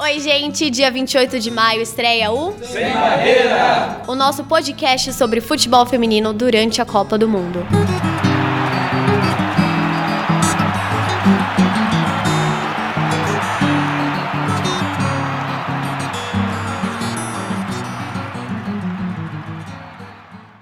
Oi, gente, dia 28 de maio estreia o Sem Barreira! O nosso podcast sobre futebol feminino durante a Copa do Mundo.